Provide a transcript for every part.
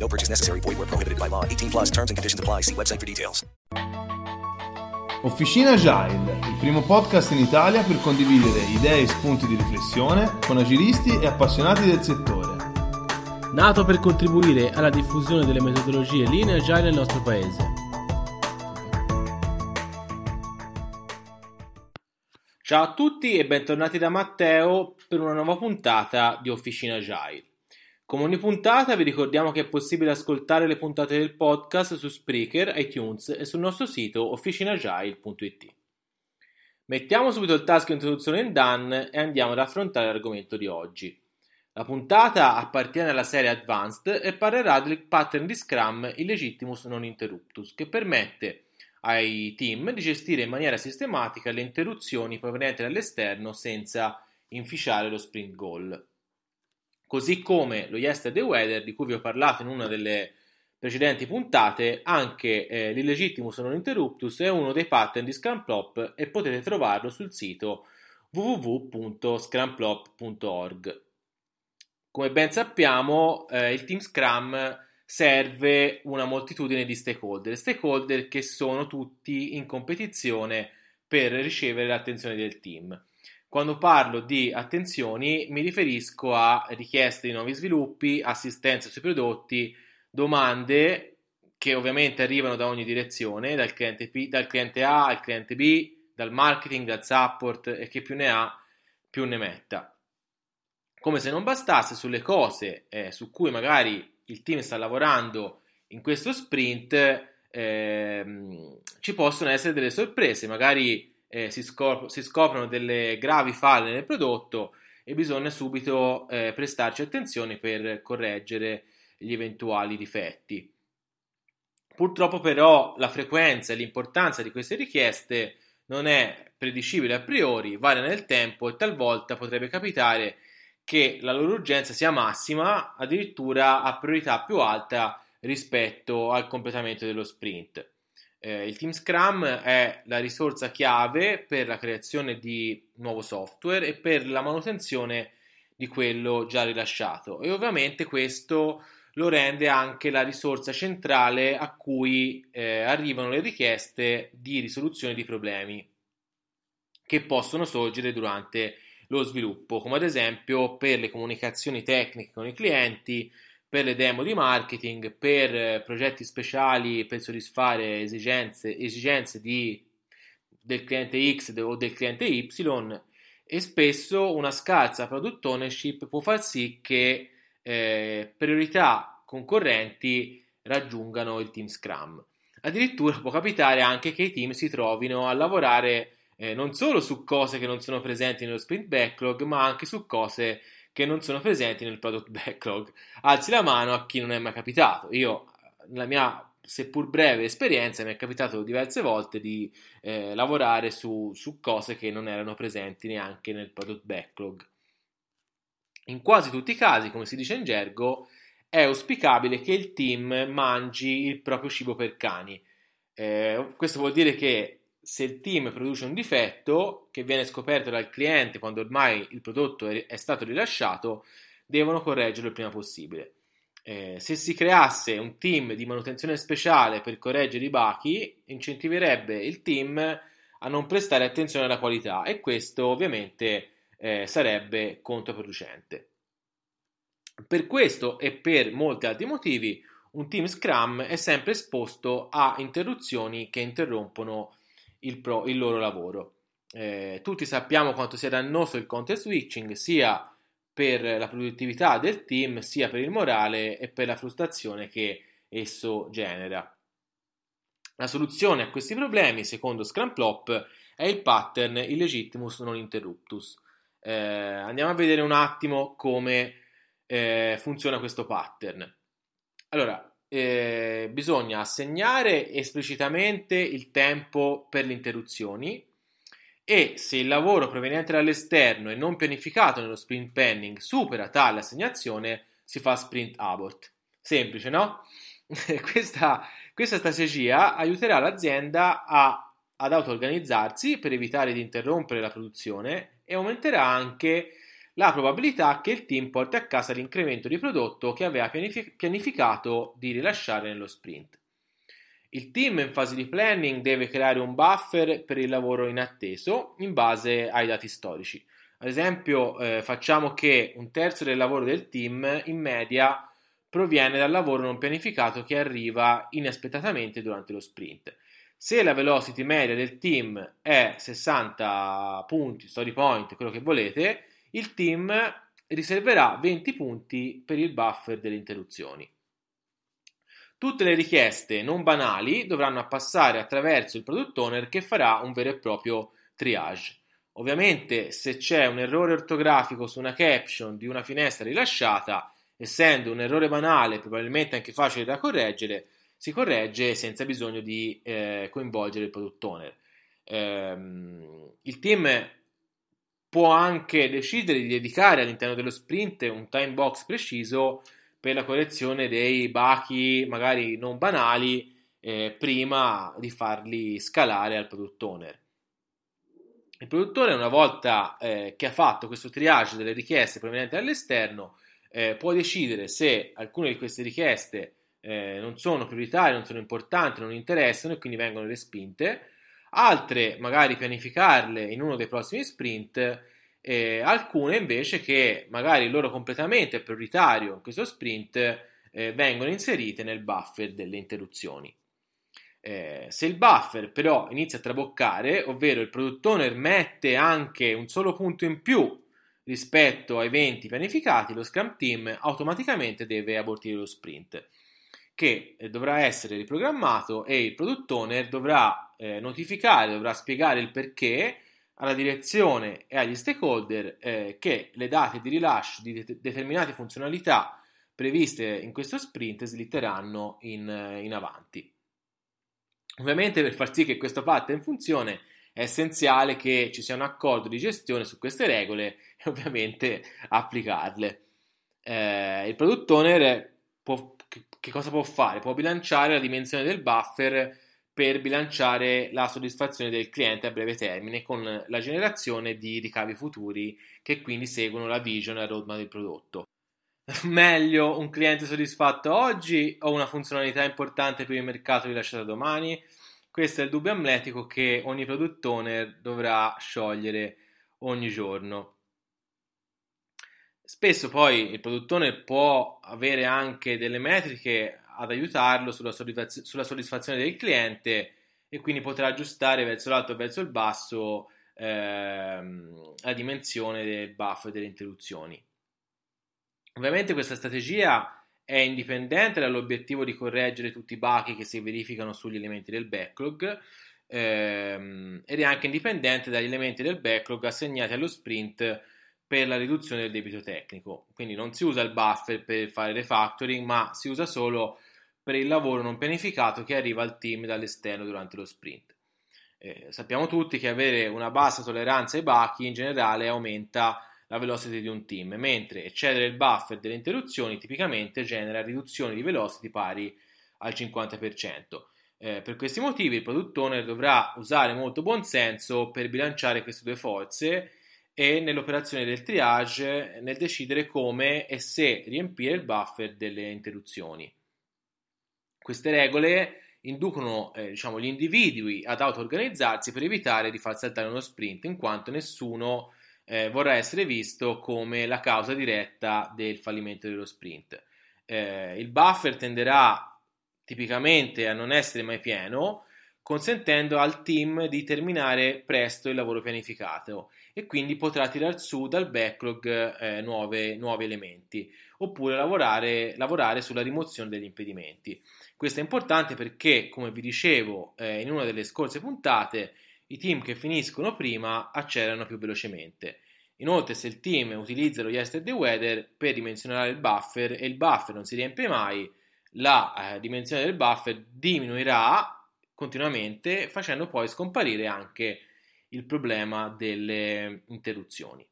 No purchase necessary. Void where prohibited by law. 18 plus terms and conditions apply. See website for details. Officina Agile, il primo podcast in Italia per condividere idee e spunti di riflessione con agilisti e appassionati del settore. nato per contribuire alla diffusione delle metodologie linee agile nel nostro paese. Ciao a tutti e bentornati da Matteo per una nuova puntata di Officina Agile. Come ogni puntata vi ricordiamo che è possibile ascoltare le puntate del podcast su Spreaker, iTunes e sul nostro sito officinagile.it. Mettiamo subito il task introduzione in done e andiamo ad affrontare l'argomento di oggi. La puntata appartiene alla serie Advanced e parlerà del pattern di Scrum Illegittimus Non Interruptus, che permette ai team di gestire in maniera sistematica le interruzioni provenienti dall'esterno senza inficiare lo sprint goal. Così come lo Yesterday Weather, di cui vi ho parlato in una delle precedenti puntate, anche eh, l'illegittimus non interruptus è uno dei pattern di Scrumplop e potete trovarlo sul sito www.scrumplop.org. Come ben sappiamo, eh, il team Scrum serve una moltitudine di stakeholder, stakeholder che sono tutti in competizione per ricevere l'attenzione del team. Quando parlo di attenzioni mi riferisco a richieste di nuovi sviluppi, assistenza sui prodotti, domande che ovviamente arrivano da ogni direzione, dal cliente, P, dal cliente A al cliente B, dal marketing, dal support e che più ne ha più ne metta. Come se non bastasse sulle cose eh, su cui magari il team sta lavorando in questo sprint, ehm, ci possono essere delle sorprese, magari eh, si, scop- si, scoprono delle gravi falle nel prodotto e bisogna subito eh, prestarci attenzione per correggere gli eventuali difetti. Purtroppo però la frequenza e l'importanza di queste richieste non è predicibile a priori, varia nel tempo e talvolta potrebbe capitare che la loro urgenza sia massima, addirittura a priorità più alta rispetto al completamento dello sprint. Eh, il Team Scrum è la risorsa chiave per la creazione di nuovo software e per la manutenzione di quello già rilasciato. E ovviamente questo lo rende anche la risorsa centrale a cui eh, arrivano le richieste di risoluzione di problemi che possono sorgere durante lo sviluppo, come ad esempio per le comunicazioni tecniche con i clienti, per le demo di marketing, per eh, progetti speciali per soddisfare esigenze, esigenze di, del cliente X o del cliente Y e spesso una scarsa product ownership può far sì che eh, priorità concorrenti raggiungano il team Scrum. Addirittura può capitare anche che i team si trovino a lavorare eh, non solo su cose che non sono presenti nello sprint backlog, ma anche su cose che non sono presenti nel product backlog. Alzi la mano a chi non è mai capitato. Io, la mia seppur breve esperienza, mi è capitato diverse volte di eh, lavorare su, su cose che non erano presenti neanche nel product backlog. In quasi tutti i casi, come si dice in gergo, è auspicabile che il team mangi il proprio cibo per cani. Eh, questo vuol dire che se il team produce un difetto che viene scoperto dal cliente quando ormai il prodotto è stato rilasciato, devono correggerlo il prima possibile. Eh, se si creasse un team di manutenzione speciale per correggere i bachi, incentiverebbe il team a non prestare attenzione alla qualità e questo ovviamente eh, sarebbe controproducente. Per questo e per molti altri motivi, un team Scrum è sempre esposto a interruzioni che interrompono il, pro, il loro lavoro. Eh, tutti sappiamo quanto sia dannoso il context switching sia per la produttività del team sia per il morale e per la frustrazione che esso genera. La soluzione a questi problemi, secondo Scrumplop, è il pattern illegittimus non interruptus. Eh, andiamo a vedere un attimo come eh, funziona questo pattern. Allora, eh, bisogna assegnare esplicitamente il tempo per le interruzioni e se il lavoro proveniente dall'esterno e non pianificato nello sprint planning supera tale assegnazione, si fa sprint abort. Semplice, no? questa, questa, strategia aiuterà l'azienda a, ad auto-organizzarsi per evitare di interrompere la produzione e aumenterà anche la probabilità che il team porti a casa l'incremento di prodotto che aveva pianificato di rilasciare nello sprint. Il team in fase di planning deve creare un buffer per il lavoro inatteso in base ai dati storici. Ad esempio, eh, facciamo che un terzo del lavoro del team in media proviene dal lavoro non pianificato che arriva inaspettatamente durante lo sprint. Se la velocity media del team è 60 punti, story point, quello che volete, il team riserverà 20 punti per il buffer delle interruzioni. Tutte le richieste non banali dovranno passare attraverso il product owner che farà un vero e proprio triage. Ovviamente se c'è un errore ortografico su una caption di una finestra rilasciata, essendo un errore banale, probabilmente anche facile da correggere, si corregge senza bisogno di eh, coinvolgere il product owner. Ehm, il team può anche decidere di dedicare all'interno dello sprint un time box preciso per la correzione dei bachi magari non banali eh, prima di farli scalare al product owner. Il produttore, una volta eh, che ha fatto questo triage delle richieste provenienti dall'esterno, eh, può decidere se alcune di queste richieste eh, non sono prioritarie, non sono importanti, non interessano e quindi vengono respinte, altre magari pianificarle in uno dei prossimi sprint eh, alcune invece che magari il loro completamento è prioritario in questo sprint eh, vengono inserite nel buffer delle interruzioni. Eh, se il buffer però inizia a traboccare, ovvero il product owner mette anche un solo punto in più rispetto ai 20 pianificati, lo Scrum Team automaticamente deve abortire lo sprint che dovrà essere riprogrammato e il product owner dovrà eh, notificare, dovrà spiegare il perché alla direzione e agli stakeholder eh, che le date di rilascio di de- determinate funzionalità previste in questo sprint slitteranno in, eh, in avanti. Ovviamente per far sì che questo pattern funzioni è essenziale che ci sia un accordo di gestione su queste regole e ovviamente applicarle. Eh, il product owner può, che cosa può fare? Può bilanciare la dimensione del buffer per bilanciare la soddisfazione del cliente a breve termine con la generazione di ricavi futuri che quindi seguono la vision e la roadmap del prodotto. Meglio un cliente soddisfatto oggi o una funzionalità importante per il mercato rilasciata domani? Questo è il dubbio amletico che ogni product owner dovrà sciogliere ogni giorno. Spesso poi il product owner può avere anche delle metriche ad aiutarlo sulla, soddisfaz- sulla soddisfazione del cliente e quindi potrà aggiustare verso l'alto o verso il basso ehm, la dimensione del buff e delle interruzioni. Ovviamente questa strategia è indipendente dall'obiettivo di correggere tutti i bachi che si verificano sugli elementi del backlog ehm, ed è anche indipendente dagli elementi del backlog assegnati allo sprint per la riduzione del debito tecnico. Quindi non si usa il buffer per fare refactoring, ma si usa solo per il lavoro non pianificato che arriva al team dall'esterno durante lo sprint. Eh, sappiamo tutti che avere una bassa tolleranza ai bachi in generale aumenta la velocity di un team, mentre eccedere il buffer delle interruzioni tipicamente genera riduzioni di velocity pari al 50%. Eh, per questi motivi il product owner dovrà usare molto buon senso per bilanciare queste due forze e nell'operazione del triage nel decidere come e se riempire il buffer delle interruzioni. Queste regole inducono eh, diciamo, gli individui ad auto-organizzarsi per evitare di far saltare uno sprint, in quanto nessuno eh, vorrà essere visto come la causa diretta del fallimento dello sprint. Eh, il buffer tenderà tipicamente a non essere mai pieno, consentendo al team di terminare presto il lavoro pianificato e quindi potrà tirar su dal backlog eh, nuove, nuovi elementi oppure lavorare, lavorare sulla rimozione degli impedimenti. Questo è importante perché, come vi dicevo eh, in una delle scorse puntate, i team che finiscono prima accelerano più velocemente. Inoltre, se il team utilizza lo yesterday weather per dimensionare il buffer e il buffer non si riempie mai, la eh, dimensione del buffer diminuirà continuamente facendo poi scomparire anche il problema delle interruzioni.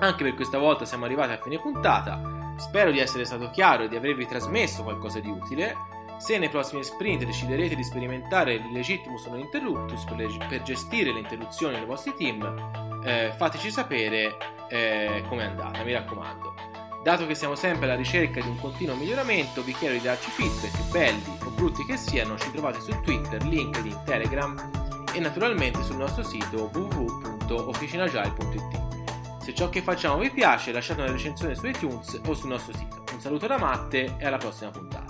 Anche per questa volta siamo arrivati a fine puntata, spero di essere stato chiaro e di avervi trasmesso qualcosa di utile. Se nei prossimi sprint deciderete di sperimentare l'illegitimus o l'interruptus per, le, per, gestire le interruzioni nei vostri team, eh, fateci sapere eh, com'è andata, mi raccomando. Dato che siamo sempre alla ricerca di un continuo miglioramento, vi chiedo di darci feedback, belli o brutti che siano, ci trovate su Twitter, LinkedIn, Telegram e naturalmente sul nostro sito www.officinagile.it. Se ciò che facciamo vi piace, lasciate una recensione su iTunes o sul nostro sito. Un saluto da Matte e alla prossima puntata.